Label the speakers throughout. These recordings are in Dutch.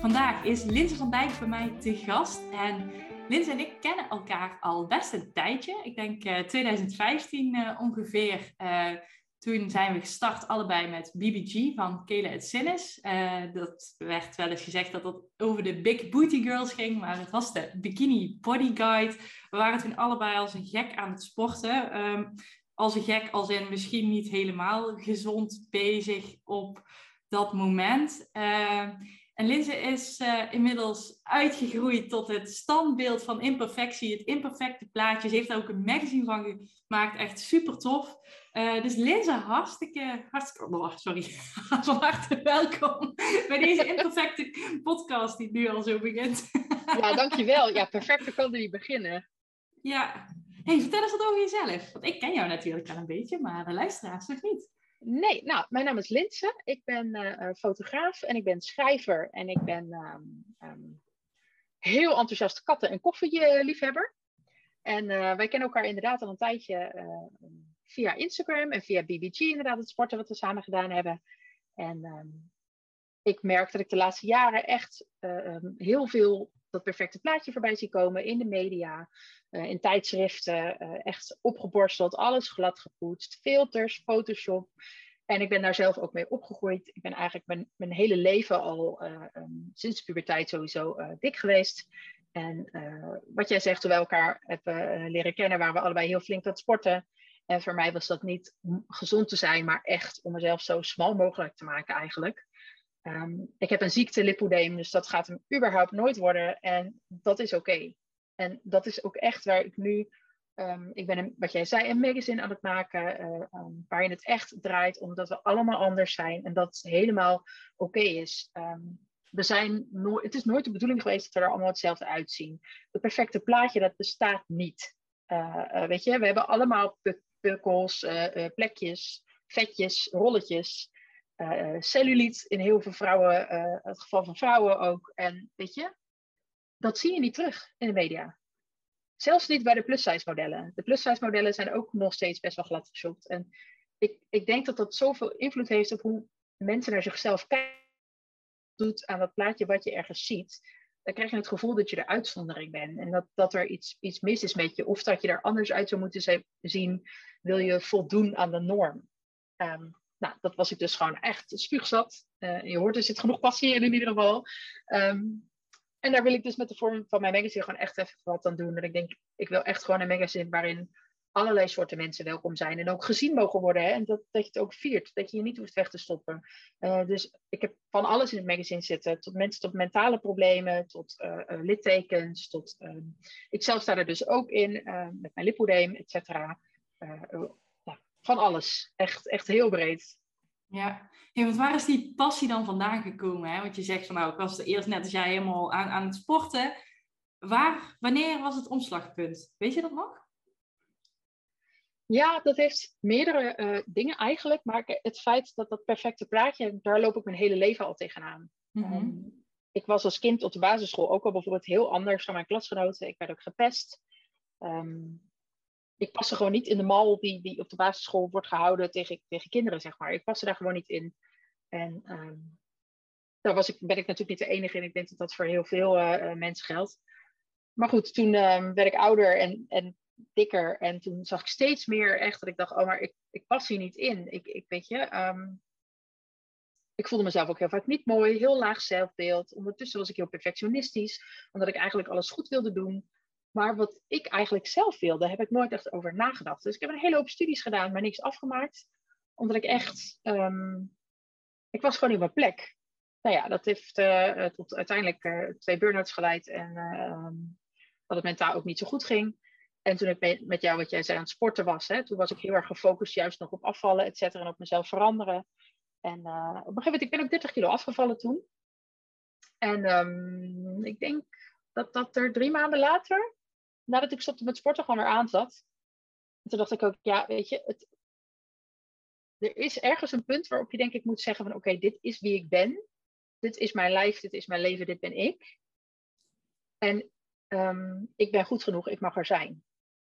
Speaker 1: Vandaag is Linse van Dijk bij mij te gast. En Linse en ik kennen elkaar al best een tijdje. Ik denk uh, 2015 uh, ongeveer. Uh, toen zijn we gestart allebei met BBG van Kele het Sinnes. dat werd wel eens gezegd dat het over de Big Booty Girls ging, maar het was de Bikini Body Guide. We waren toen allebei als een gek aan het sporten. Um, als een gek, als in misschien niet helemaal gezond bezig op dat moment. Uh, en Linze is uh, inmiddels uitgegroeid tot het standbeeld van imperfectie, het imperfecte plaatje. Ze heeft daar ook een magazine van gemaakt, echt super tof. Uh, dus Linze, hartstikke, hartstikke oh, sorry, van harte welkom bij deze imperfecte podcast die nu al zo begint.
Speaker 2: ja, dankjewel. Ja, perfect, kan er niet beginnen.
Speaker 1: Ja. Hey, vertel eens wat over jezelf. Want ik ken jou natuurlijk wel een beetje, maar de luisteraars nog niet.
Speaker 2: Nee, nou, mijn naam is Linse. Ik ben uh, fotograaf en ik ben schrijver. En ik ben um, heel enthousiast katten- en koffieliefhebber. En uh, wij kennen elkaar inderdaad al een tijdje via Instagram en via BBG, inderdaad, het sporten wat we samen gedaan hebben. En um, ik merk dat ik de laatste jaren echt heel veel dat perfecte plaatje voorbij zie komen in de media, uh, in tijdschriften, uh, echt opgeborsteld, alles glad gepoetst, filters, Photoshop. En ik ben daar zelf ook mee opgegroeid. Ik ben eigenlijk mijn, mijn hele leven al uh, um, sinds de puberteit sowieso dik geweest. En wat jij zegt, toen wij elkaar hebben leren kennen, waren we allebei heel flink aan het sporten. En voor mij was dat niet gezond te zijn, maar echt om mezelf zo smal mogelijk te maken eigenlijk. Um, ik heb een ziekte dus dat gaat hem überhaupt nooit worden. En dat is oké. En dat is ook echt waar ik nu, um, ik ben wat jij zei, een magazine aan het maken, uh, um, waarin het echt draait omdat we allemaal anders zijn en dat helemaal oké is. we zijn het is nooit de bedoeling geweest dat we er allemaal hetzelfde uitzien. Het perfecte plaatje, dat bestaat niet. Uh, uh, weet je, we hebben allemaal pukkels, plekjes, vetjes, rolletjes uh, cellulite in heel veel vrouwen, uh, het geval van vrouwen ook. En weet je, dat zie je niet terug in de media. Zelfs niet bij de plus-size modellen. De plus-size modellen zijn ook nog steeds best wel glad geshopt. En ik, ik denk dat dat zoveel invloed heeft op hoe mensen naar zichzelf kijken. Doet aan dat plaatje wat je ergens ziet. Dan krijg je het gevoel dat je de uitzondering bent. En dat, dat er iets, iets mis is met je. Of dat je er anders uit zou moeten zien. Wil je voldoen aan de norm. Um, nou, dat was ik dus gewoon echt spuugzat. Uh, je hoort, er zit genoeg passie in in ieder geval. Um, en daar wil ik dus met de vorm van mijn magazine gewoon echt even wat aan doen. En ik denk, ik wil echt gewoon een magazine waarin allerlei soorten mensen welkom zijn. En ook gezien mogen worden. Hè? En dat, dat je het ook viert. Dat je je niet hoeft weg te stoppen. Uh, dus ik heb van alles in het magazine zitten. Tot mensen tot mentale problemen. Tot uh, littekens. Tot, ik zelf sta er dus ook in. met mijn lipodeem, et cetera van alles. Echt, echt heel breed.
Speaker 1: Ja, hey, want waar is die passie dan vandaan gekomen? Hè? Want je zegt van nou, ik was er eerst net als jij helemaal aan, aan het sporten. Waar, wanneer was het omslagpunt? Weet je dat nog?
Speaker 2: Ja, dat heeft meerdere uh, dingen eigenlijk. Maar het feit dat dat perfecte plaatje, daar loop ik mijn hele leven al tegenaan. Mm -hmm. um, ik was als kind op de basisschool ook al bijvoorbeeld heel anders dan mijn klasgenoten. Ik werd ook gepest. Um, ik paste gewoon niet in de mal die, die op de basisschool wordt gehouden tegen, tegen kinderen, zeg maar. Ik paste daar gewoon niet in. En um, daar was ik, ben ik natuurlijk niet de enige in. Ik denk dat dat voor heel veel uh, mensen geldt. Maar goed, toen um, werd ik ouder en, en dikker. En toen zag ik steeds meer echt dat ik dacht, oh, maar ik, ik pas hier niet in. Ik, ik weet je, um, ik voelde mezelf ook heel vaak niet mooi, heel laag zelfbeeld. Ondertussen was ik heel perfectionistisch, omdat ik eigenlijk alles goed wilde doen. Maar wat ik eigenlijk zelf wilde, heb ik nooit echt over nagedacht. Dus ik heb een hele hoop studies gedaan, maar niks afgemaakt. Omdat ik echt, um, ik was gewoon in mijn plek. Nou ja, dat heeft uh, tot uiteindelijk uh, twee burn-outs geleid en uh, dat het mentaal ook niet zo goed ging. En toen ik met jou, wat jij zei, aan het sporten was, hè, toen was ik heel erg gefocust juist nog op afvallen, et cetera, en op mezelf veranderen. En op een gegeven moment, ik ben ook 30 kilo afgevallen toen. En ehm, ik denk dat dat er drie maanden later, nadat ik stopte met sporten, gewoon weer aan zat. En toen dacht ik ook, ja, weet je, het, er is ergens een punt waarop je denk ik moet zeggen van oké, dit is wie ik ben. Dit is mijn lijf, dit is mijn leven, dit ben ik. En ehm, ik ben goed genoeg, ik mag er zijn.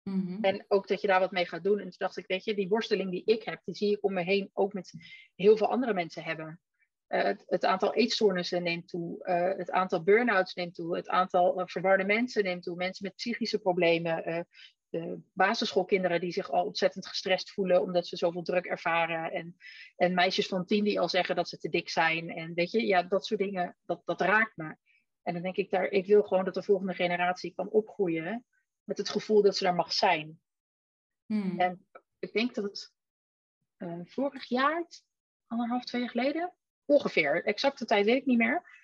Speaker 2: Mhm. En ook dat je daar wat mee gaat doen. En toen dacht ik, weet je, die worsteling die ik heb, die zie ik om me heen ook met heel veel andere mensen hebben. Uh, het, het, aantal eetstoornissen neemt toe, uh, het aantal burn-outs neemt toe, het aantal uh, verwarde mensen neemt toe, mensen met psychische problemen, de basisschoolkinderen die zich al ontzettend gestrest voelen omdat ze zoveel druk ervaren. En, en meisjes van tien die al zeggen dat ze te dik zijn. En weet je, ja, dat soort dingen, dat, dat raakt me. En dan denk ik daar, ik wil gewoon dat de volgende generatie kan opgroeien met het gevoel dat ze daar mag zijn. Hmm. En ik denk dat het vorig jaar, anderhalf, twee jaar geleden, ongeveer, exacte tijd weet ik niet meer,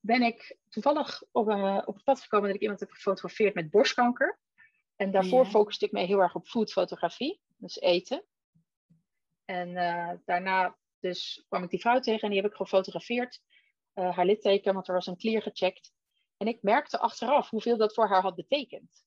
Speaker 2: ben ik toevallig op, uh, op het pad gekomen dat ik iemand heb gefotografeerd met borstkanker. En daarvoor ja. focuste ik me heel erg op foodfotografie, dus eten. En uh, daarna dus kwam ik die vrouw tegen en die heb ik gefotografeerd. Uh, haar litteken, want er was een clear gecheckt. En ik merkte achteraf hoeveel dat voor haar had betekend.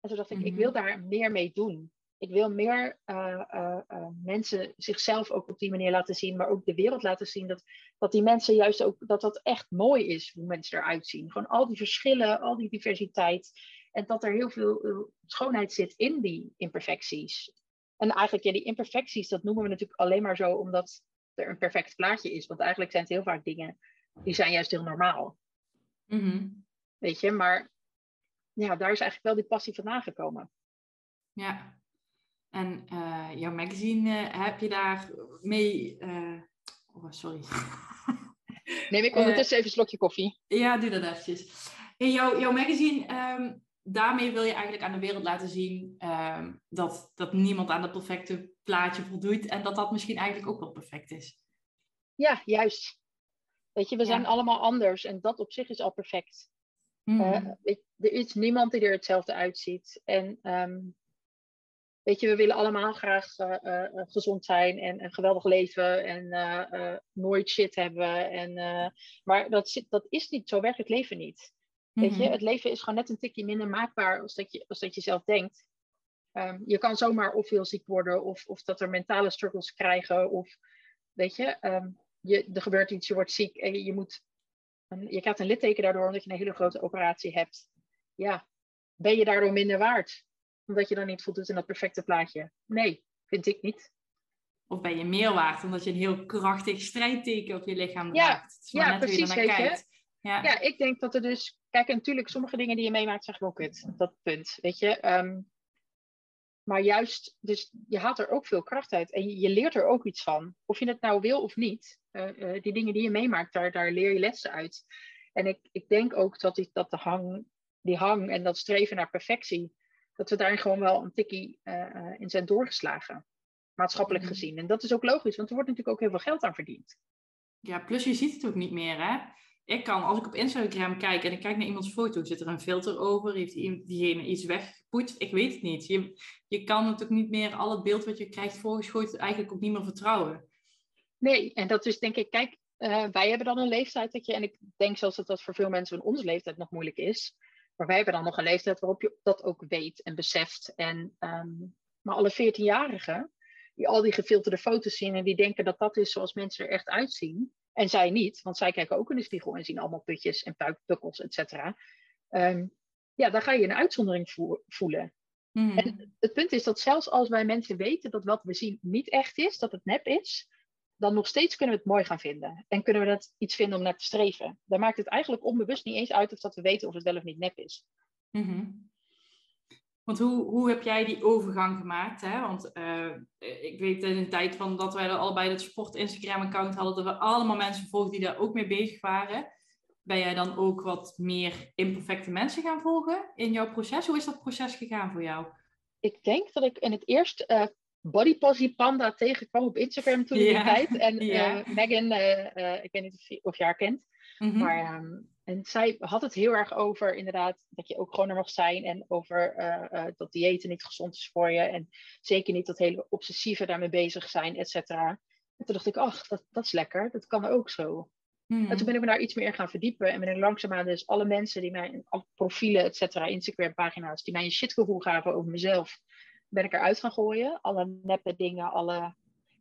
Speaker 2: En toen dacht ik, mm -hmm. ik wil mhm. daar meer mee doen. Ik wil meer uh, mensen zichzelf ook op die manier laten zien, maar ook de wereld laten zien. Dat, dat die mensen juist ook, dat dat echt mooi is hoe mensen eruit zien. Gewoon al die verschillen, al die diversiteit. En dat er heel veel eh, schoonheid zit in die imperfecties. En eigenlijk, ja, die imperfecties, dat noemen we natuurlijk alleen maar zo omdat er een perfect plaatje is. Want eigenlijk zijn het heel vaak dingen die zijn juist heel normaal. Mm Weet je, maar ja, daar is eigenlijk wel die passie vandaan gekomen.
Speaker 1: Ja, en uh, jouw magazine, uh, heb je daar mee... Oh, sorry.
Speaker 2: Neem ik ondertussen even een slokje koffie.
Speaker 1: Ja, doe dat eventjes. In jouw, jouw magazine um, daarmee wil je eigenlijk aan de wereld laten zien um, dat, dat niemand aan dat perfecte plaatje voldoet en dat dat misschien eigenlijk ook wel perfect is.
Speaker 2: Ja, juist. Weet je, we zijn allemaal anders en dat op zich is al perfect. Mm. Uh, er is niemand die er hetzelfde uitziet. En um, weet je, we willen allemaal graag uh, uh, gezond zijn en een geweldig leven en nooit shit hebben. En, maar dat, zit, dat is niet, zo werkt het leven niet. Weet je, mhm. het leven is gewoon net een tikje minder maakbaar als dat je, als dat je zelf denkt. Um, je kan zomaar of heel ziek worden, of, of dat er mentale struggles krijgen, of weet je, um, je er gebeurt iets, je wordt ziek en je, je moet, een, je krijgt een litteken daardoor omdat je een hele grote operatie hebt. Ja, ben je daardoor minder waard? Omdat je dan niet voldoet in dat perfecte plaatje? Nee, vind ik niet.
Speaker 1: Of ben je meer waard omdat je een heel krachtig strijdteken op je lichaam draagt?
Speaker 2: Ja, ja precies. Weet je. Ja. ja, ik denk dat er dus Kijk, natuurlijk, sommige dingen die je meemaakt zijn gewoon kut. Dat punt, weet je. Um, maar juist, dus je haalt er ook veel kracht uit. En je, je, leert er ook iets van. Of je het nou wil of niet. Uh, uh, die dingen die je meemaakt, daar, daar leer je lessen uit. En ik, ik denk ook dat, die, dat de hang, die hang en dat streven naar perfectie... dat we daarin gewoon wel een tikkie uh, in zijn doorgeslagen. Maatschappelijk mm. gezien. En dat is ook logisch, want er wordt natuurlijk ook heel veel geld aan verdiend.
Speaker 1: Ja, plus je ziet het ook niet meer, hè? ik kan, als ik op Instagram kijk en ik kijk naar iemands foto, zit er een filter over? Heeft diegene iets weggepoetst? Ik weet het niet. Je, je kan natuurlijk niet meer al het beeld wat je krijgt voorgeschoten eigenlijk ook niet meer vertrouwen.
Speaker 2: Nee, en dat is denk ik, kijk, uh, wij hebben dan een leeftijd dat je, en ik denk zelfs dat dat voor veel mensen van onze leeftijd nog moeilijk is, maar wij hebben dan nog een leeftijd waarop je dat ook weet en beseft. En, um, maar alle 14-jarigen, die al die gefilterde foto's zien en die denken dat dat is zoals mensen er echt uitzien, en zij niet, want zij kijken ook in de spiegel en zien allemaal putjes en puikpukkels, et cetera. Um, ja, dan ga je een uitzondering voelen. Hmm. En het punt is dat zelfs als wij mensen weten dat wat we zien niet echt is, dat het nep is, dan nog steeds kunnen we het mooi gaan vinden. En kunnen we dat iets vinden om naar te streven. Dan maakt het eigenlijk onbewust niet eens uit of dat we weten of het wel of niet nep is.
Speaker 1: Mm want hoe, hoe heb jij die overgang gemaakt? Hè? Want uh, ik weet in de tijd van dat wij allebei dat sport Instagram account hadden, dat we allemaal mensen volgden die daar ook mee bezig waren. Ben jij dan ook wat meer imperfecte mensen gaan volgen in jouw proces? Hoe is dat proces gegaan voor jou?
Speaker 2: Ik denk dat ik in het eerst uh, Body Panda tegenkwam op Instagram toen in die tijd. En uh, Megan, ik weet niet of je, haar kent, mm maar um, en zij had het heel erg over inderdaad dat je ook gewoon er mag zijn en over uh, dat diëten niet gezond is voor je en zeker niet dat hele obsessieve daarmee bezig zijn, et cetera. En toen dacht ik, ach, dat, dat is lekker, dat kan ook zo. En toen ben ik me daar iets meer gaan verdiepen. En ben ik langzaamaan dus alle mensen die mij, alle profielen, et cetera, Instagram pagina's, die mij een shitgevoel gaven over mezelf, ben ik eruit gaan gooien. Alle neppe dingen, alle...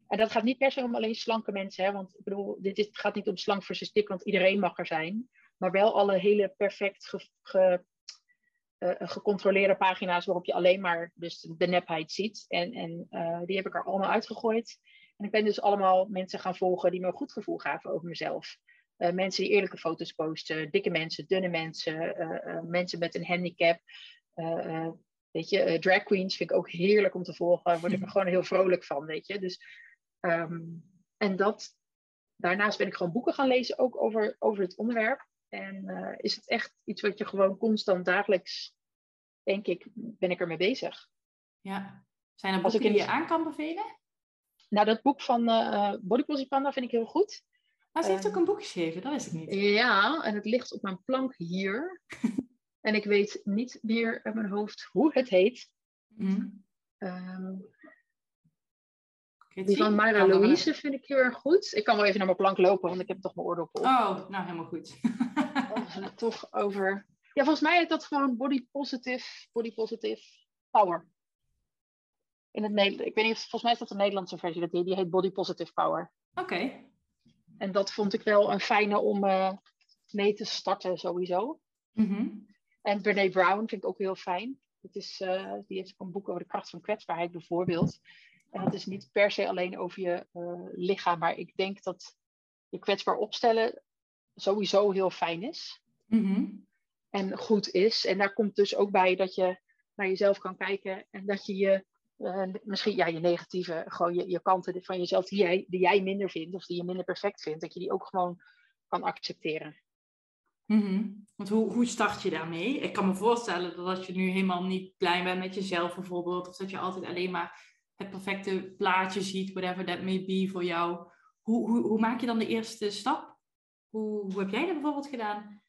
Speaker 2: En dat gaat niet per se om alleen slanke mensen, hè, want ik bedoel, dit is, gaat niet om slank versus dik, want iedereen mag er zijn. Maar wel alle hele perfect ge, ge, uh, gecontroleerde pagina's waarop je alleen maar dus de nepheid ziet. En, en uh, die heb ik er allemaal uitgegooid. En ik ben dus allemaal mensen gaan volgen die me een goed gevoel gaven over mezelf. Mensen die eerlijke foto's posten, dikke mensen, dunne mensen, mensen met een handicap. Weet je, drag queens vind ik ook heerlijk om te volgen. Daar word ik er gewoon heel vrolijk van, weet je. Dus, um, en dat, daarnaast ben ik gewoon boeken gaan lezen, ook over, over het onderwerp. En uh, is het echt iets wat je gewoon constant dagelijks, denk ik, ben ik ermee bezig.
Speaker 1: Ja. Zijn er boeken die je aan kan bevelen?
Speaker 2: Nou, dat boek van uh, Body Positive Panda vind ik heel goed.
Speaker 1: Maar ze heeft ook een boek geschreven, dat wist ik niet.
Speaker 2: Ja, en het ligt op mijn plank hier. en ik weet niet meer uit mijn hoofd hoe het heet. Mm. Um, die van Myra Louise vind ik heel erg goed. Ik kan wel even naar mijn plank lopen, want ik heb toch mijn oordop op.
Speaker 1: Oh, nou helemaal goed.
Speaker 2: We het toch over... Ja, volgens mij is dat gewoon body positive, body positive power. In het Nederlands. Ik weet niet, volgens mij is dat de Nederlandse versie. Die, die heet body positive power.
Speaker 1: Oké.
Speaker 2: En dat vond ik wel een fijne om uh, mee te starten sowieso. Mm En Brene Brown vind ik ook heel fijn. Het is, uh, die heeft ook een boek over de kracht van kwetsbaarheid bijvoorbeeld. En dat is niet per se alleen over je uh, lichaam, maar ik denk dat je kwetsbaar opstellen sowieso heel fijn is. Mm-hmm. En goed is. En daar komt dus ook bij dat je naar jezelf kan kijken en dat je je uh, misschien ja, je negatieve, gewoon je, je kanten van jezelf die jij, die jij minder vindt of die je minder perfect vindt, dat je die ook gewoon kan accepteren.
Speaker 1: Mm-hmm. Want hoe, hoe start je daarmee? Ik kan me voorstellen dat als je nu helemaal niet blij bent met jezelf bijvoorbeeld, of dat je altijd alleen maar het perfecte plaatje ziet, whatever that may be voor jou. Hoe, hoe, hoe maak je dan de eerste stap? Hoe, hoe heb jij dat bijvoorbeeld gedaan?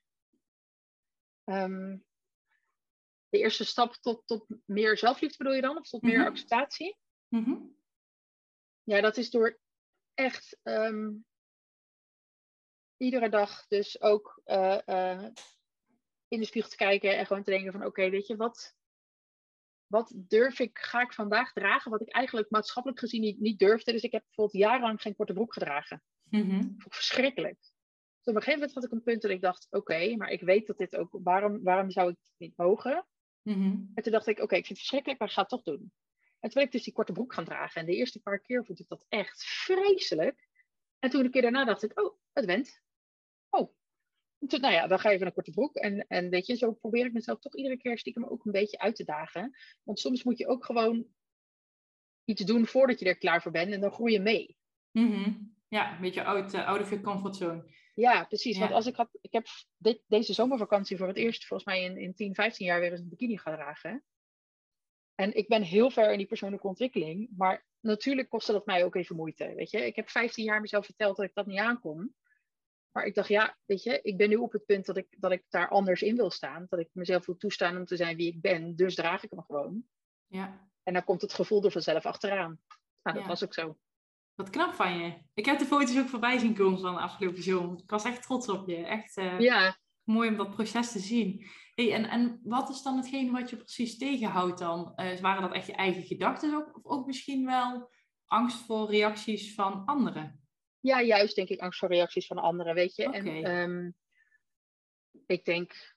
Speaker 2: Um, de eerste stap tot, tot meer zelfliefde bedoel je dan? Of tot meer mm -hmm. acceptatie? Mm -hmm. Ja, dat is door echt um, iedere dag dus ook uh, uh, in de spiegel te kijken en gewoon te denken van oké, okay, weet je, wat, wat durf ik, ga ik vandaag dragen, wat ik eigenlijk maatschappelijk gezien niet, niet durfde. Dus ik heb bijvoorbeeld jarenlang geen korte broek gedragen. Mm-hmm. Verschrikkelijk. Dus op een gegeven moment had ik een punt dat ik dacht, oké, maar ik weet dat dit ook, waarom, waarom zou ik het niet mogen? Mm-hmm. En toen dacht ik, oké, ik vind het verschrikkelijk, maar ik ga het toch doen. En toen ben ik dus die korte broek gaan dragen. En de eerste paar keer vond ik dat echt vreselijk. En toen een keer daarna dacht ik, oh, het went. Oh, toen, nou ja, dan ga je even een korte broek. En, en weet je, zo probeer ik mezelf toch iedere keer stiekem ook een beetje uit te dagen. Want soms moet je ook gewoon iets doen voordat je er klaar voor bent. En dan groei je mee.
Speaker 1: Mm-hmm. Ja, een beetje out, uh, out of your comfort zone.
Speaker 2: Ja, precies. Want als ik had, ik heb dit, deze zomervakantie voor het eerst, volgens mij in, in 10, 15 jaar weer eens een bikini gedragen. En ik ben heel ver in die persoonlijke ontwikkeling. Maar natuurlijk kostte dat mij ook even moeite. Weet je, ik heb 15 jaar mezelf verteld dat ik dat niet aankom. Maar ik dacht, ja, weet je, ik ben nu op het punt dat ik, dat ik daar anders in wil staan. Dat ik mezelf wil toestaan om te zijn wie ik ben. Dus draag ik hem gewoon. Ja. En dan komt het gevoel er vanzelf achteraan. Nou, dat was ook zo.
Speaker 1: Wat knap van je. Ik heb de foto's ook voorbij zien komen van de afgelopen zomer. Ik was echt trots op je. Echt uh, ja. mooi om dat proces te zien. Hey, en, en wat is dan hetgeen wat je precies tegenhoudt dan? Uh, waren dat echt je eigen gedachten ook? Of ook misschien wel angst voor reacties van anderen?
Speaker 2: Ja, juist denk ik angst voor reacties van anderen, weet je. En um, ik denk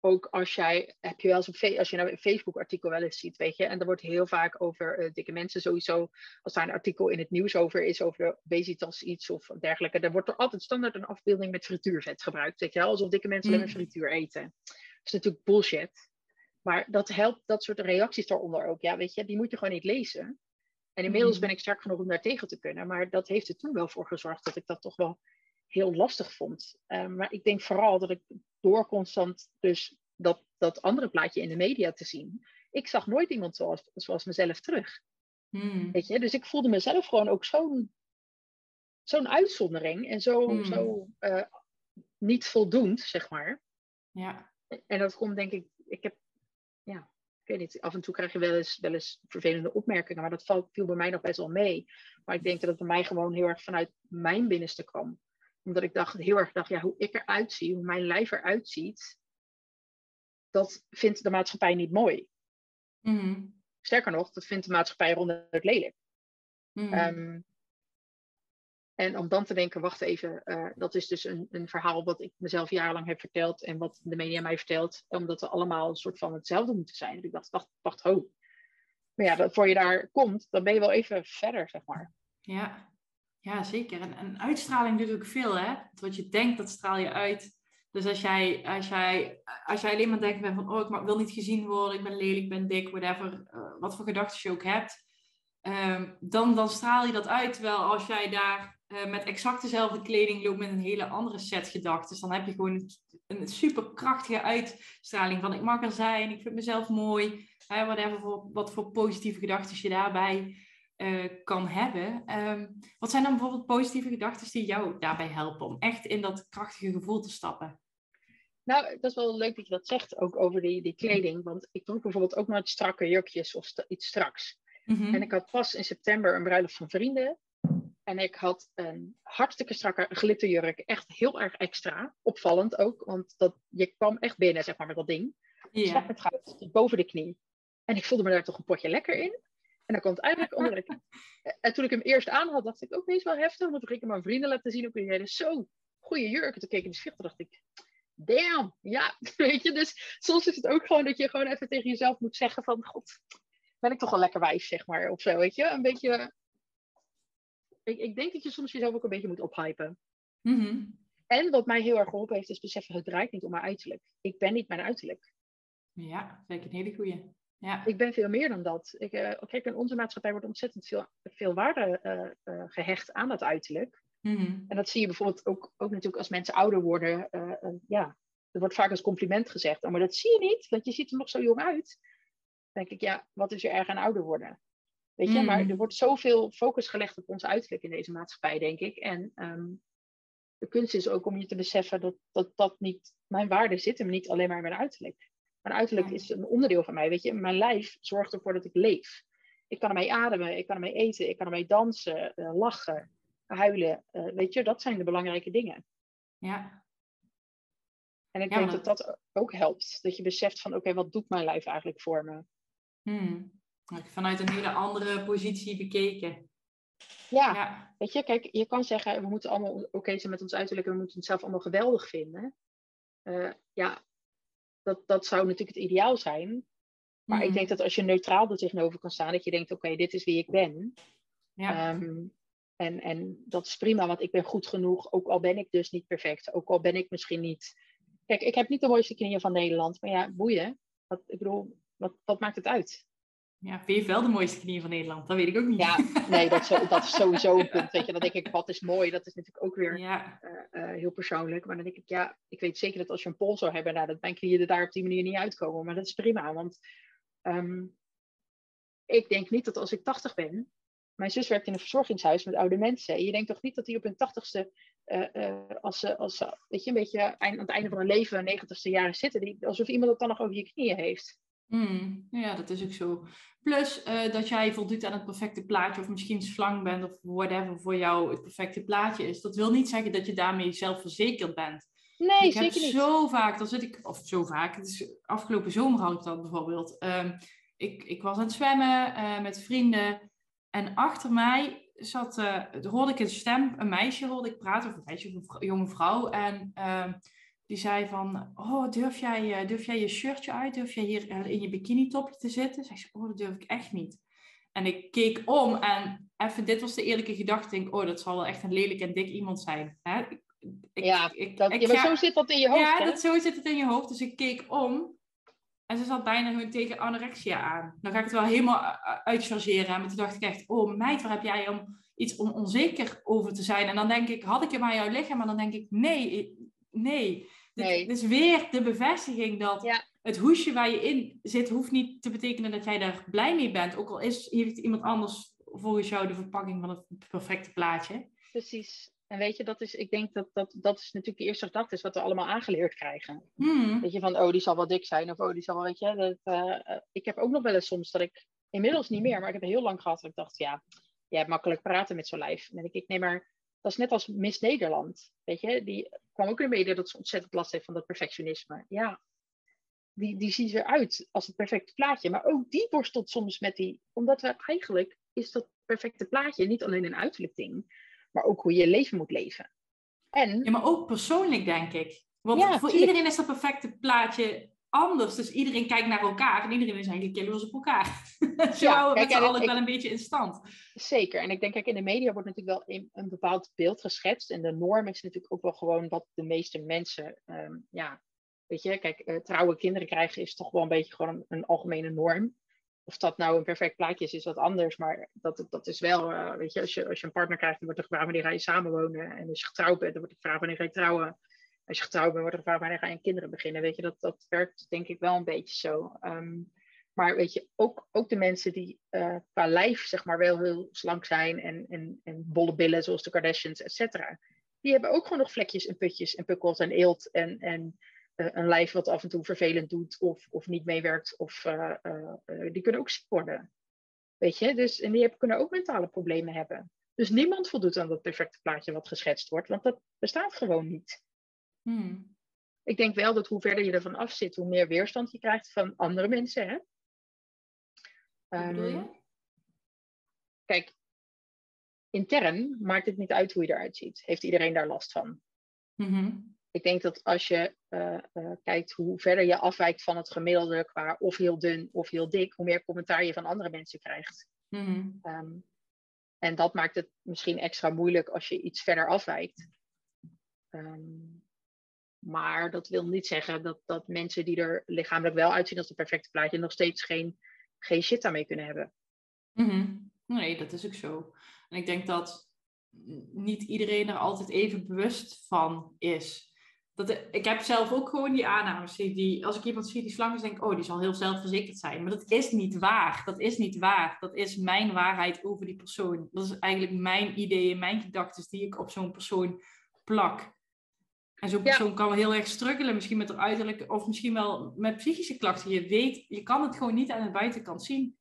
Speaker 2: ook als jij, heb je wel eens een, als je nou een Facebook artikel wel eens ziet, weet je, en er wordt heel vaak over uh, dikke mensen sowieso, als daar een artikel in het nieuws over is, over obesitas iets of dergelijke, dan wordt er altijd standaard een afbeelding met frituurvet gebruikt, weet je wel, alsof dikke mensen alleen mm. maar frituur eten. Dat is natuurlijk bullshit. Maar dat helpt, dat soort reacties daaronder ook, ja, weet je, die moet je gewoon niet lezen. En inmiddels mm. ben ik sterk genoeg om daar tegen te kunnen. Maar dat heeft er toen wel voor gezorgd dat ik dat toch wel heel lastig vond. Uh, maar ik denk vooral dat ik door constant dus dat, dat andere plaatje in de media te zien. Ik zag nooit iemand zoals, zoals mezelf terug. Mm. Weet je? Dus ik voelde mezelf gewoon ook zo'n zo'n uitzondering. En zo, mm. zo uh, niet voldoend, zeg maar. Ja. En dat komt denk ik... Ik heb weet niet, af en toe krijg je wel eens, wel eens vervelende opmerkingen, maar dat viel bij mij nog best wel mee. Maar ik denk dat het bij mij gewoon heel erg vanuit mijn binnenste kwam. Omdat ik dacht, heel erg dacht, ja, hoe ik eruit zie, hoe mijn lijf eruit ziet, dat vindt de maatschappij niet mooi.
Speaker 1: Mhm.
Speaker 2: Sterker nog, dat vindt de maatschappij ronduit lelijk.
Speaker 1: Mhm.
Speaker 2: Ehm, en om dan te denken, wacht even, eh, dat is dus een, een verhaal wat ik mezelf jarenlang heb verteld en wat de media mij vertelt, omdat we allemaal een soort van hetzelfde moeten zijn. Dus ik dacht, wacht, wacht, ho. Maar ja, dat, voor je daar komt, dan ben je wel even verder, zeg maar.
Speaker 1: Ja. ja, zeker. En, uitstraling doet ook veel, hè? Wat je denkt, dat straal je uit. Dus als jij, als jij, als jij alleen maar denkt van, oh, ik wil niet gezien worden, ik ben lelijk, ik ben dik, whatever, eh, wat voor gedachten je ook hebt, ehm, dan, dan straal je dat uit. Terwijl als jij daar eh, met exact dezelfde kleding loopt met een hele andere set gedachten, dan heb je gewoon een, een super krachtige uitstraling van, ik mag er zijn, ik vind mezelf mooi, hè, whatever, voor, wat voor positieve gedachten je daarbij eh, kan hebben. Ehm, wat zijn dan bijvoorbeeld positieve gedachten die jou daarbij helpen om echt in dat krachtige gevoel te stappen?
Speaker 2: Nou, dat is wel leuk dat je dat zegt, ook over die, die kleding. Want ik droeg bijvoorbeeld ook nooit strakke jurkjes of iets straks.
Speaker 1: Mhm.
Speaker 2: En ik had pas in september een bruiloft van vrienden. En ik had een hartstikke strakke glitterjurk. Echt heel erg extra. Opvallend ook, want dat, je kwam echt binnen, zeg maar, met dat ding.
Speaker 1: Ja.
Speaker 2: met goud, tot boven de knie. En ik voelde me daar toch een potje lekker in. En dan het eigenlijk onder de En toen ik hem eerst aan had, dacht ik, ook deze wel heftig. Want toen ging ik hem aan vrienden laten zien. Ook die zeiden, zo, goede jurk. En toen keek ik in de spiegel, dacht ik, damn, ja. Weet je, dus soms is het ook gewoon dat je gewoon even tegen jezelf moet zeggen van, god, ben ik toch wel lekker wijf, zeg maar. Of zo, weet je. Een beetje, ik, ik denk dat je soms jezelf ook een beetje moet ophypen.
Speaker 1: Mhm.
Speaker 2: En wat mij heel erg geholpen heeft, is beseffen, het draait niet om mijn uiterlijk. Ik ben niet mijn uiterlijk.
Speaker 1: Ja, vind ik een hele goeie. Ja.
Speaker 2: Ik ben veel meer dan dat. Ik, eh, kijk, in onze maatschappij wordt ontzettend veel, veel waarde eh, eh, gehecht aan dat uiterlijk.
Speaker 1: Mhm.
Speaker 2: En dat zie je bijvoorbeeld ook, ook natuurlijk als mensen ouder worden. ja, er wordt vaak als compliment gezegd. Oh, maar dat zie je niet, want je ziet er nog zo jong uit. Dan denk ik, ja, wat is er erg aan ouder worden? Weet je,
Speaker 1: Mm.
Speaker 2: maar er wordt zoveel focus gelegd op ons uiterlijk in deze maatschappij, denk ik. En ehm, de kunst is ook om je te beseffen dat, dat dat niet, mijn waarde zit hem niet alleen maar in mijn uiterlijk. Mijn uiterlijk
Speaker 1: Ja.
Speaker 2: is een onderdeel van mij, weet je. Mijn lijf zorgt ervoor dat ik leef. Ik kan ermee ademen, ik kan ermee eten, ik kan ermee dansen, eh, lachen, huilen. eh, weet je, dat zijn de belangrijke dingen.
Speaker 1: ja.
Speaker 2: En ik
Speaker 1: Ja,
Speaker 2: denk dat dat ook helpt. Dat je beseft van, oké, wat doet mijn lijf eigenlijk voor me?
Speaker 1: Mhm. Vanuit een hele andere positie bekeken.
Speaker 2: Ja,
Speaker 1: Ja.
Speaker 2: weet je, kijk, je kan zeggen, we moeten allemaal oké zijn met ons uiterlijk en we moeten het zelf allemaal geweldig vinden. Eh, ja, dat, dat zou natuurlijk het ideaal zijn. Maar
Speaker 1: Mhm.
Speaker 2: ik denk dat als je neutraal er tegenover kan staan, dat je denkt, oké, dit is wie ik ben.
Speaker 1: Ja.
Speaker 2: Ehm, en, en dat is prima, want ik ben goed genoeg, ook al ben ik dus niet perfect. Ook al ben ik misschien niet... Kijk, ik heb niet de mooiste knieën van Nederland, maar ja, boeien. Wat, ik bedoel, wat, wat maakt het uit?
Speaker 1: Ja, wie heeft wel de mooiste knieën van Nederland? Dat weet ik ook niet.
Speaker 2: Ja, nee, dat dat is sowieso een punt. Weet je, dan denk ik, wat is mooi? Dat is natuurlijk ook weer
Speaker 1: Ja.
Speaker 2: eh, eh, heel persoonlijk. Maar dan denk ik, ja, ik weet zeker dat als je een pol zou hebben, nou, dat mijn knieën er daar op die manier niet uitkomen. Maar dat is prima, want ehm, ik denk niet dat als ik 80 ben, mijn zus werkt in een verzorgingshuis met oude mensen. Je denkt toch niet dat die op hun tachtigste, eh als, ze, als ze, weet je, een beetje aan het einde van hun leven, negentigste jaren zitten, die, alsof iemand het dan nog over je knieën heeft.
Speaker 1: Mm, ja, dat is ook zo. Plus eh, dat jij voldoet aan het perfecte plaatje, of misschien slang bent, of whatever voor jou het perfecte plaatje is. Dat wil niet zeggen dat je daarmee zelfverzekerd bent.
Speaker 2: Nee,
Speaker 1: ik heb
Speaker 2: niet.
Speaker 1: zo vaak, dan zit ik, of zo vaak, het is afgelopen zomer had ik dat bijvoorbeeld. Ehm, ik, ik was aan het zwemmen eh, met vrienden en achter mij zat, eh, hoorde ik een stem, een meisje hoorde ik praten, of een meisje of een jonge vrouw. En ehm, die zei van, oh, durf jij, eh, durf jij je shirtje uit? Durf jij hier eh, in je bikini topje te zitten? Zeg ze, oh, dat durf ik echt niet. En ik keek om en even, dit was de eerlijke gedachte. Ik denk, oh, dat zal wel echt een lelijk en dik iemand zijn. Hè? Ik,
Speaker 2: ja,
Speaker 1: ik-
Speaker 2: dat,
Speaker 1: ik
Speaker 2: ja, maar
Speaker 1: ga-
Speaker 2: zo zit dat in je hoofd.
Speaker 1: ja,
Speaker 2: hè?
Speaker 1: dat, zo zit het in je hoofd. Dus ik keek om. En ze zat bijna gewoon tegen anorexia aan. Dan ga ik het wel helemaal u- uitchargeren. Maar toen dacht ik echt, oh meid, waar heb jij om iets om onzeker over te zijn? En dan denk ik, had ik hem aan jouw lichaam? Maar dan denk ik, nee, nee.
Speaker 2: Nee.
Speaker 1: dit is weer de bevestiging dat
Speaker 2: Ja.
Speaker 1: het hoesje waar je in zit, hoeft niet te betekenen dat jij daar blij mee bent. Ook al is, heeft iemand anders volgens jou de verpakking van het perfecte plaatje.
Speaker 2: Precies. En weet je, dat is, ik denk dat, dat dat is natuurlijk de eerste gedachte is wat we allemaal aangeleerd krijgen.
Speaker 1: Hmm.
Speaker 2: Weet je, van oh, die zal wel dik zijn. Of oh, die zal wel, weet je. Dat, eh, ik heb ook nog wel eens soms dat ik, inmiddels niet meer, maar ik heb heel lang gehad dat ik dacht, ja, jij hebt makkelijk praten met zo'n lijf. En ik, nee, maar Dat is net als Miss Nederland. Weet je, die kwam ook in de media dat ze ontzettend last heeft van dat perfectionisme. Ja, die, die ziet eruit als het perfecte plaatje. Maar ook die worstelt soms met die. Omdat we eigenlijk is dat perfecte plaatje niet alleen een uiterlijk ding, maar ook hoe je leven moet leven.
Speaker 1: En, ja, maar ook persoonlijk, denk ik. Want voor iedereen is dat perfecte plaatje anders. Dus iedereen kijkt naar elkaar en iedereen is eigenlijk jaloers op elkaar. Zo ja, houden met wel een beetje in stand.
Speaker 2: Zeker. En ik denk, kijk, in de media wordt natuurlijk wel een, bepaald beeld geschetst. En de norm is natuurlijk ook wel gewoon wat de meeste mensen, ehm, ja, weet je, kijk, uh, trouwe kinderen krijgen is toch wel een beetje gewoon een, algemene norm. Of dat nou een perfect plaatje is, is wat anders. Maar dat, dat is wel, uh, weet je als, je, als je een partner krijgt, dan wordt er gevraagd wanneer ga je samenwonen. En als je getrouwd bent, dan wordt er gevraagd wanneer ga je trouwen als je getrouwd bent, wordt er gevraagd wanneer ga je kinderen beginnen. Weet je, dat, dat werkt denk ik wel een beetje zo. Ehm, maar weet je, ook, ook de mensen die uh, qua lijf zeg maar wel heel slank zijn en, en, en bolle billen zoals de Kardashians, et cetera. Die hebben ook gewoon nog vlekjes en putjes en pukkels en eelt en, en uh, een lijf wat af en toe vervelend doet of, of niet meewerkt. Of uh, die kunnen ook ziek worden. Weet je, dus, en die hebben, kunnen ook mentale problemen hebben. Dus niemand voldoet aan dat perfecte plaatje wat geschetst wordt, want dat bestaat gewoon niet. Hmm. Ik denk wel dat hoe verder je ervan af zit, hoe meer weerstand je krijgt van andere mensen. Hè?
Speaker 1: Hoe bedoel je? Ehm,
Speaker 2: kijk, intern maakt het niet uit hoe je eruit ziet. Heeft iedereen daar last van? Mm Ik denk dat als je uh, uh, kijkt hoe verder je afwijkt van het gemiddelde qua of heel dun of heel dik, hoe meer commentaar je van andere mensen krijgt. Mm um, en dat maakt het misschien extra moeilijk als je iets verder afwijkt. Um, maar dat wil niet zeggen dat, dat mensen die er lichamelijk wel uitzien als het perfecte plaatje nog steeds geen, geen shit daarmee kunnen hebben.
Speaker 1: Mhm. Nee, dat is ook zo. En ik denk dat niet iedereen er altijd even bewust van is. Dat, ik heb zelf ook gewoon die aannames. Die, als ik iemand zie die slang is, denk ik, oh, die zal heel zelfverzekerd zijn. Maar dat is niet waar. Dat is niet waar. Dat is mijn waarheid over die persoon. Dat is eigenlijk mijn ideeën, mijn gedachten die ik op zo'n persoon plak. En zo'n persoon kan wel heel erg struggelen, misschien met haar uiterlijke, of misschien wel met psychische klachten. Je weet, je kan het gewoon niet aan de buitenkant zien.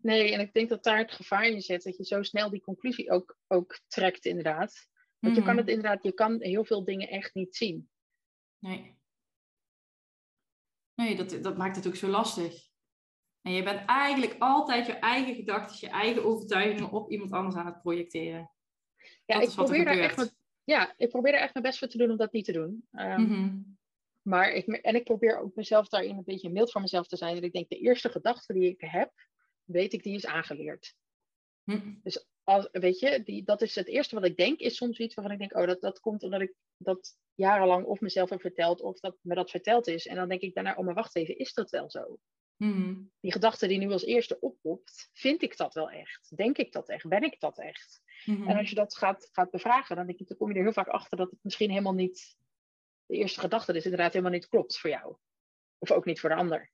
Speaker 2: Nee, en ik denk dat daar het gevaar in zit, dat je zo snel die conclusie ook, ook trekt, inderdaad. Want je kan mhm. het inderdaad, je kan heel veel dingen echt niet zien.
Speaker 1: Nee. Nee, dat, dat maakt het ook zo lastig. En je bent eigenlijk altijd je eigen gedachten, je eigen overtuigingen op iemand anders aan het projecteren.
Speaker 2: Ja, dat ik probeer daar echt ja, ik probeer er echt mijn best voor te doen om dat niet te doen. Um, mm Maar ik, en ik probeer ook mezelf daarin een beetje mild voor mezelf te zijn. Dat ik denk, de eerste gedachte die ik heb, weet ik, die is aangeleerd. Hm. Dus als, weet je, die, dat is het eerste wat ik denk, is soms iets waarvan ik denk, oh, dat, dat komt omdat ik dat jarenlang of mezelf heb verteld, of dat me dat verteld is. En dan denk ik daarna, oh, maar wacht even, is dat wel zo? Mhm. Die gedachte die nu als eerste oppopt, vind ik dat wel echt? Denk ik dat echt? Ben ik dat echt? Mhm. En als je dat gaat, gaat bevragen, dan, denk ik, dan kom je er heel vaak achter dat het misschien helemaal niet de eerste gedachte is, inderdaad helemaal niet klopt voor jou. Of ook niet voor de ander.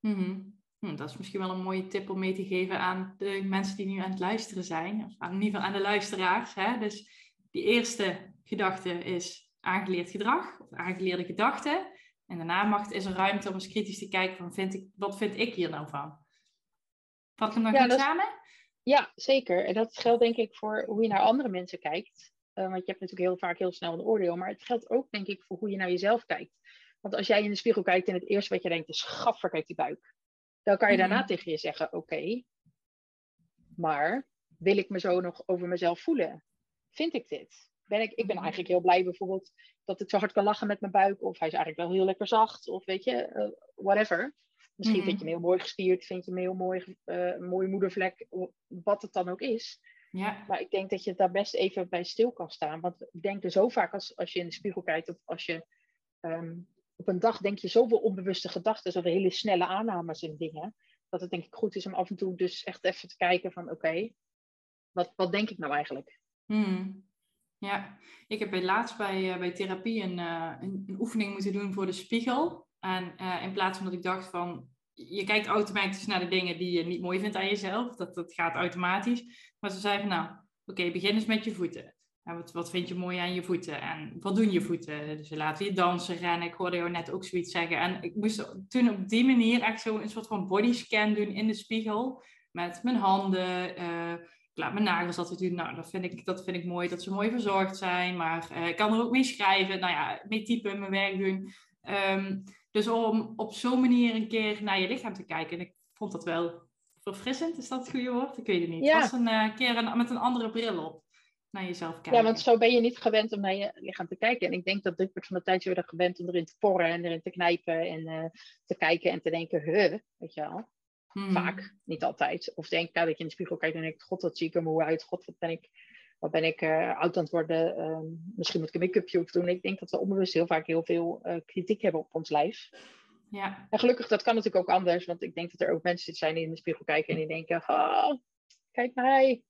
Speaker 1: Mhm. hm, dat is misschien wel een mooie tip om mee te geven aan de mensen die nu aan het luisteren zijn. Of in ieder geval aan de luisteraars. Hè? Dus die eerste gedachte is aangeleerd gedrag of aangeleerde gedachten. En daarna mag, is er ruimte om eens kritisch te kijken van vind ik, wat vind ik hier nou van? Vat ik hem nog ja, goed samen?
Speaker 2: Ja, zeker. En dat geldt denk ik voor hoe je naar andere mensen kijkt. Uh, want je hebt natuurlijk heel vaak heel snel een oordeel. Maar het geldt ook denk ik voor hoe je naar jezelf kijkt. Want als jij in de spiegel kijkt en het eerste wat je denkt is gaffer, kijk die buik. Dan kan je daarna mhm. tegen je zeggen, oké, maar wil ik me zo nog over mezelf voelen? Vind ik dit? Ben ik, ik ben mhm. eigenlijk heel blij bijvoorbeeld dat ik zo hard kan lachen met mijn buik. Of hij is eigenlijk wel heel lekker zacht. Of weet je, uh, whatever. Misschien mm vind je hem heel mooi gespierd, vind je hem heel mooi, uh, een mooie moedervlek, wat het dan ook is. Ja. Maar ik denk dat je daar best even bij stil kan staan. Want ik denk er zo vaak als, als je in de spiegel kijkt, of als je ehm, op een dag denk je zoveel onbewuste gedachten, zoveel hele snelle aannames en dingen, dat het denk ik goed is om af en toe dus echt even te kijken van oké, wat, wat denk ik nou eigenlijk?
Speaker 1: Mm. Ja, ik heb laatst bij, uh, bij therapie een, uh, een, een, oefening moeten doen voor de spiegel. En uh, in plaats van dat ik dacht van, je kijkt automatisch naar de dingen die je niet mooi vindt aan jezelf. Dat, dat gaat automatisch. Maar ze zeiden van, nou, oké, begin eens met je voeten. En wat, wat vind je mooi aan je voeten? En wat doen je voeten? Dus je laten je dansen, rennen. Ik hoorde jou net ook zoiets zeggen. En ik moest toen op die manier echt een soort van bodyscan doen in de spiegel. Met mijn handen, ik laat mijn nagels altijd doen. Nou, dat vind ik, dat vind ik mooi, dat ze mooi verzorgd zijn. Maar uh, ik kan er ook mee schrijven, nou ja, mee typen, mijn werk doen. Ehm, dus om op zo'n manier een keer naar je lichaam te kijken. En ik vond dat wel verfrissend, is dat het goede woord? Ik weet het niet. Ja. Het was een uh, keer een, met een andere bril op naar jezelf kijken.
Speaker 2: Ja, want zo ben je niet gewend om naar je lichaam te kijken. En ik denk dat drukpunt van de tijd je er gewend om erin te porren en erin te knijpen en uh, te kijken en te denken, huh, weet je wel. Hmm. Vaak, niet altijd. Of denk dat je in de spiegel kijkt en denk god wat zie ik er moe uit, god wat ben ik, wat ben ik uh, oud aan het worden. Uh, misschien moet ik een make-upje op doen. Ik denk dat we onbewust heel vaak heel veel uh, kritiek hebben op ons lijf.
Speaker 1: Ja.
Speaker 2: En gelukkig, dat kan natuurlijk ook anders. Want ik denk dat er ook mensen zijn die in de spiegel kijken en die denken, oh, kijk mij,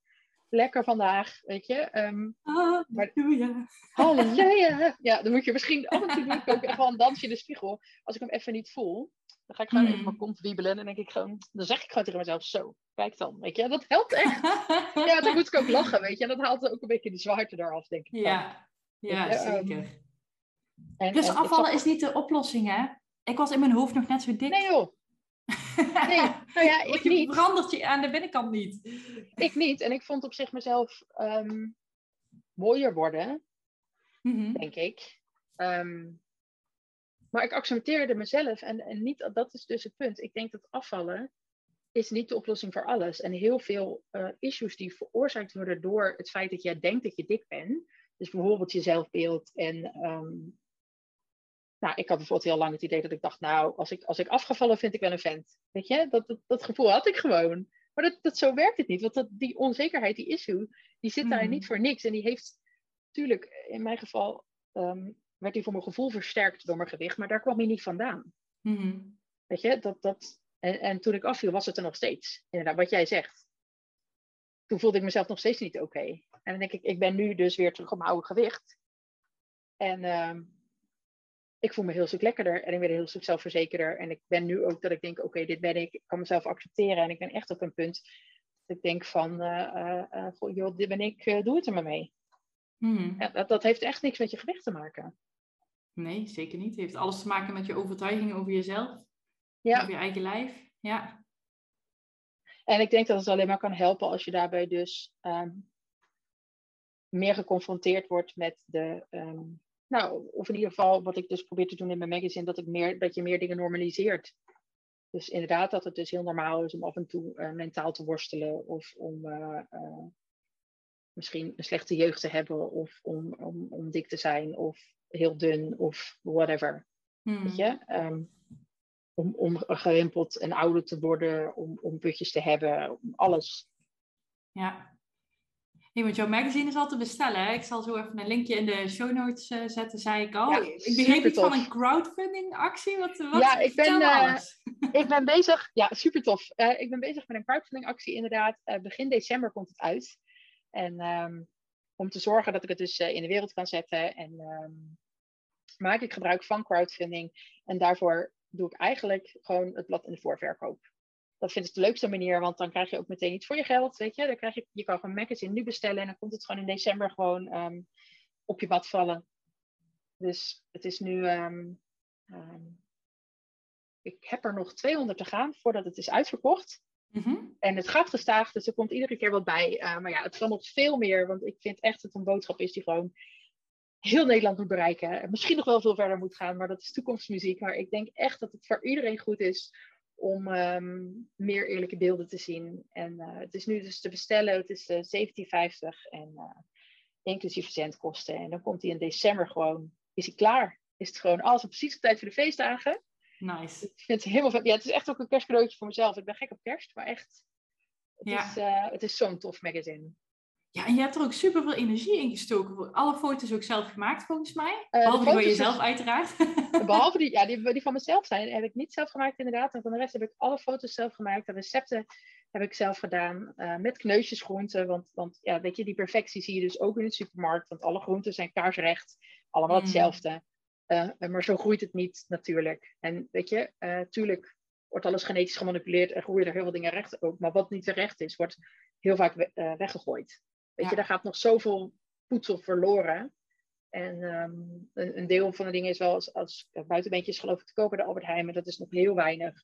Speaker 2: lekker vandaag, weet je. Um,
Speaker 1: halleluja.
Speaker 2: Halleluja. Ja, dan moet je misschien af en toe doe ik ook even een dansje in de spiegel. Als ik hem even niet voel, dan ga ik gewoon even hmm. mijn kont wiebelen. En dan denk ik gewoon, dan zeg ik gewoon tegen mezelf, zo, kijk dan. Weet je, dat helpt echt. ja, dan moet ik ook lachen, weet je. En dat haalt ook een beetje de zwaarte eraf, denk ik.
Speaker 1: Ja, ja ehm, zeker. en, dus afvallen is niet de oplossing, hè? Ik was in mijn hoofd nog net zo dik.
Speaker 2: Nee joh. Nee, nou ja, ik niet.
Speaker 1: verandert je aan de binnenkant niet.
Speaker 2: Ik niet. En ik vond op zich mezelf ehm, mooier worden, mhm. denk ik. Ehm, maar ik accepteerde mezelf en, en niet, dat is dus het punt. Ik denk dat afvallen is niet de oplossing voor alles. En heel veel uh, issues die veroorzaakt worden door het feit dat jij denkt dat je dik bent. Dus bijvoorbeeld je zelfbeeld en um, nou, ik had bijvoorbeeld heel lang het idee dat ik dacht, nou, als ik, als ik afgevallen vind ik wel een vent. Weet je, dat, dat, dat gevoel had ik gewoon. Maar dat, dat, zo werkt het niet. Want dat, die onzekerheid, die issue, die zit daar mhm. niet voor niks. En die heeft, natuurlijk, in mijn geval, um, werd die voor mijn gevoel versterkt door mijn gewicht. Maar daar kwam hij niet vandaan.
Speaker 1: Mhm.
Speaker 2: Weet je, dat, dat, en, en toen ik afviel, was het er nog steeds. Inderdaad, wat jij zegt. Toen voelde ik mezelf nog steeds niet oké. En dan denk ik, ik ben nu dus weer terug op mijn oude gewicht. En... Um, ik voel me heel stuk lekkerder en ik ben heel stuk zelfverzekerder. En ik ben nu ook dat ik denk, oké, dit ben ik. Ik kan mezelf accepteren. En ik ben echt op een punt dat ik denk van, uh, goh, joh, dit ben ik, doe het er maar mee.
Speaker 1: Hmm.
Speaker 2: Ja, dat, dat heeft echt niks met je gewicht te maken.
Speaker 1: Nee, zeker niet. Het heeft alles te maken met je overtuiging over jezelf.
Speaker 2: Ja.
Speaker 1: Over je eigen lijf. Ja.
Speaker 2: En ik denk dat het alleen maar kan helpen als je daarbij dus ehm, meer geconfronteerd wordt met de, ehm, nou, of in ieder geval wat ik dus probeer te doen in mijn magazine, dat, ik meer, dat je meer dingen normaliseert. Dus inderdaad dat het dus heel normaal is om af en toe uh, mentaal te worstelen of om uh, uh, misschien een slechte jeugd te hebben of om, om, om dik te zijn of heel dun of whatever.
Speaker 1: Hmm.
Speaker 2: Weet je? Um, om, om gerimpeld en ouder te worden, om, om putjes te hebben, om alles.
Speaker 1: Ja, Nee, want jouw magazine is al te bestellen. Hè? Ik zal zo even een linkje in de show notes uh, zetten, zei ik al. Ja, ik begreep iets van een crowdfunding actie. Wat, wat
Speaker 2: ja, ik ben, uh, ik ben bezig. Ja, super tof. Uh, ik ben bezig met een crowdfunding actie inderdaad. begin december komt het uit. En um, om te zorgen dat ik het dus in de wereld kan zetten. En um, maak ik gebruik van crowdfunding. En daarvoor doe ik eigenlijk gewoon het blad in de voorverkoop dat vind ik de leukste manier, want dan krijg je ook meteen iets voor je geld, weet je. Dan krijg je, je kan gewoon magazine nu bestellen en dan komt het gewoon in december gewoon um, op je bad vallen. Dus het is nu, um, um, ik heb er nog 200 te gaan voordat het is uitverkocht.
Speaker 1: Mm-hmm.
Speaker 2: En het gaat gestaag, dus er komt iedere keer wat bij. Uh, maar ja, het kan nog veel meer, want ik vind echt dat het een boodschap is die gewoon heel Nederland moet bereiken. Misschien nog wel veel verder moet gaan, maar dat is toekomstmuziek. Maar ik denk echt dat het voor iedereen goed is om um, meer eerlijke beelden te zien. En uh, het is nu dus te bestellen, het is uh, eh, 17,50 en uh, inclusief verzendkosten. En dan komt hij in december gewoon, is hij klaar. Is het gewoon alles op precies op tijd voor de feestdagen.
Speaker 1: Nice.
Speaker 2: Ik vind het helemaal vet. Ja, het is echt ook een kerstcadeautje voor mezelf. Ik ben gek op kerst, maar echt, het
Speaker 1: ja.
Speaker 2: is, het is zo'n tof magazine.
Speaker 1: Ja, en je hebt er ook super veel energie in gestoken. Alle foto's ook zelf gemaakt, volgens mij. Uh, behalve die van jezelf, uiteraard.
Speaker 2: Behalve die, ja, die, die van mezelf zijn, heb ik niet zelf gemaakt, inderdaad. En van de rest heb ik alle foto's zelf gemaakt. De recepten heb ik zelf gedaan. Uh, met kneusjesgroenten. Want, want ja, weet je, die perfectie zie je dus ook in de supermarkt. Want alle groenten zijn kaarsrecht. Allemaal mm. hetzelfde. Uh, maar zo groeit het niet, natuurlijk. En weet je, tuurlijk wordt alles genetisch gemanipuleerd en groeien er heel veel dingen recht ook. Maar wat niet terecht is, wordt heel vaak weggegooid. Weet je, daar gaat nog zoveel voedsel verloren. En um, een, een, deel van de dingen is wel als, als buitenbeentjes geloof ik te kopen de Albert Heijn, maar dat is nog heel weinig.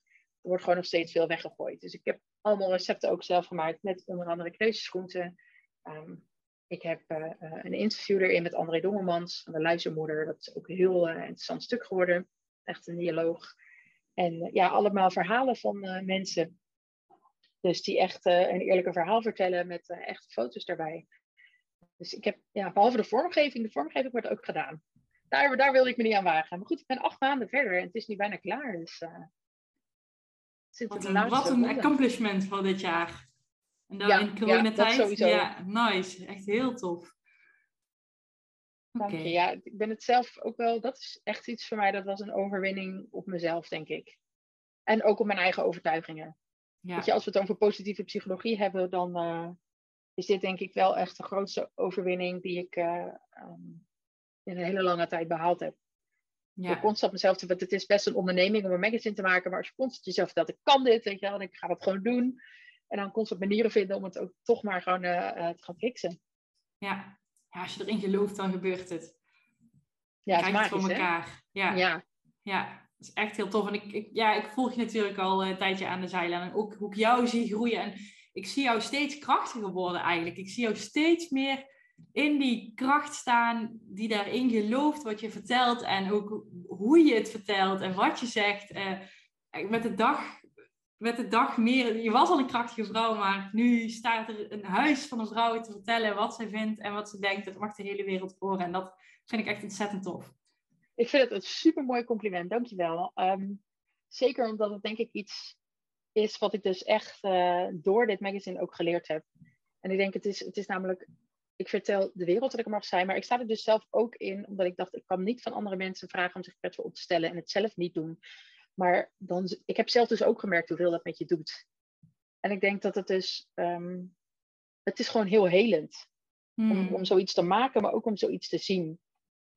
Speaker 2: Er wordt gewoon nog steeds veel weggegooid. Dus ik heb allemaal recepten ook zelf gemaakt met onder andere kneusjesgroenten. Ehm, ik heb uh, een interview erin met André Dongermans van de Luizenmoeder. Dat is ook een heel interessant stuk geworden. Echt een dialoog. En ja, allemaal verhalen van mensen. Dus die echt een eerlijke verhaal vertellen met echte foto's daarbij. Dus ik heb, ja, behalve de vormgeving, de vormgeving wordt ook gedaan. Daar, daar wilde ik me niet aan wagen. Maar goed, ik ben acht maanden verder en het is nu bijna klaar. Dus, uh,
Speaker 1: wat een, wat een accomplishment van dit jaar. En dan ja, in coronatijd. Ja, ja, nice. Echt heel tof.
Speaker 2: Dank je. Ja, ik ben het zelf ook wel. Dat is echt iets voor mij. Dat was een overwinning op mezelf, denk ik. En ook op mijn eigen overtuigingen. Ja. Weet je, als we het over positieve psychologie hebben, dan, uh, is dit denk ik wel echt de grootste overwinning die ik uh, um, in een hele lange tijd behaald heb. Ja. Constant mezelf te het is best een onderneming om een magazine te maken, maar als je constant jezelf vertelt, ik kan dit, weet je wel, ik ga dat gewoon doen. En dan constant manieren vinden om het ook toch maar gewoon uh, te gaan fixen.
Speaker 1: Ja. ja, als je erin gelooft, dan gebeurt het.
Speaker 2: Ja,
Speaker 1: het is voor elkaar. Ja. ja. ja, dat is echt heel tof. En ik, ik, ja, ik volg je natuurlijk al een tijdje aan de zijlijn. En ook hoe ik jou zie groeien. En ik zie jou steeds krachtiger worden eigenlijk. Ik zie jou steeds meer in die kracht staan die daarin gelooft wat je vertelt en ook hoe je het vertelt en wat je zegt. Uh, met de dag met de dag meer. Je was al een krachtige vrouw, maar nu staat er een huis van een vrouw te vertellen wat zij vindt en wat ze denkt. Dat mag de hele wereld horen. En dat vind ik echt ontzettend tof.
Speaker 2: Ik vind het een super mooi compliment, dankjewel. Um, zeker omdat het denk ik iets is wat ik dus echt uh, door dit magazine ook geleerd heb. En ik denk, het is, het is namelijk, ik vertel de wereld dat ik er mag zijn, maar ik sta er dus zelf ook in, omdat ik dacht, ik kan niet van andere mensen vragen om zich kwetsbaar op te stellen en het zelf niet doen. Maar dan, ik heb zelf dus ook gemerkt hoeveel dat met je doet. En ik denk dat het dus, um, het is gewoon heel helend. Om, hmm. om zoiets te maken, maar ook om zoiets te zien.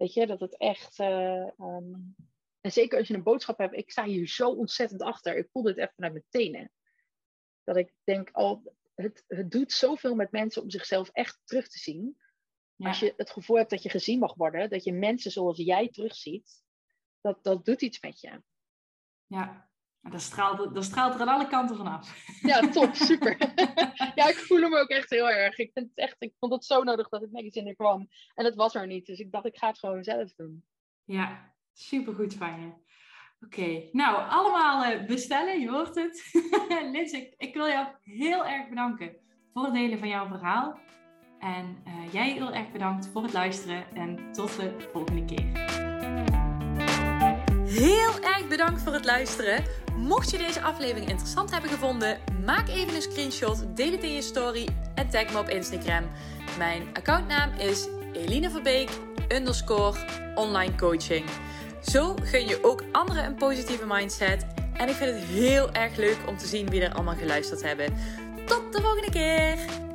Speaker 2: Weet je, dat het echt, uh, um, en zeker als je een boodschap hebt, ik sta hier zo ontzettend achter. Ik voel dit echt vanuit mijn tenen. Dat ik denk, al, het, het doet zoveel met mensen om zichzelf echt terug te zien. Als je het gevoel hebt dat je gezien mag worden, dat je mensen zoals jij terugziet, dat, dat doet iets met je.
Speaker 1: Ja, dat straalt, dat straalt er aan alle kanten vanaf.
Speaker 2: Ja, top, super. ja, ik voel hem ook echt heel erg. Ik, vind het echt, ik vond het zo nodig dat het magazine er kwam. En het was er niet, dus ik dacht, ik ga het gewoon zelf doen.
Speaker 1: Ja, Super goed van je. Oké, nou allemaal uh, bestellen, je hoort het. Liz, ik, ik, wil jou heel erg bedanken voor het delen van jouw verhaal. En uh, jij heel erg bedankt voor het luisteren en tot de volgende keer. Heel erg bedankt voor het luisteren. Mocht je deze aflevering interessant hebben gevonden, maak even een screenshot, deel het in je story en tag me op Instagram. Mijn accountnaam is Eline underscore online coaching. Zo gun je ook anderen een positieve mindset. En ik vind het heel erg leuk om te zien wie er allemaal geluisterd hebben. Tot de volgende keer!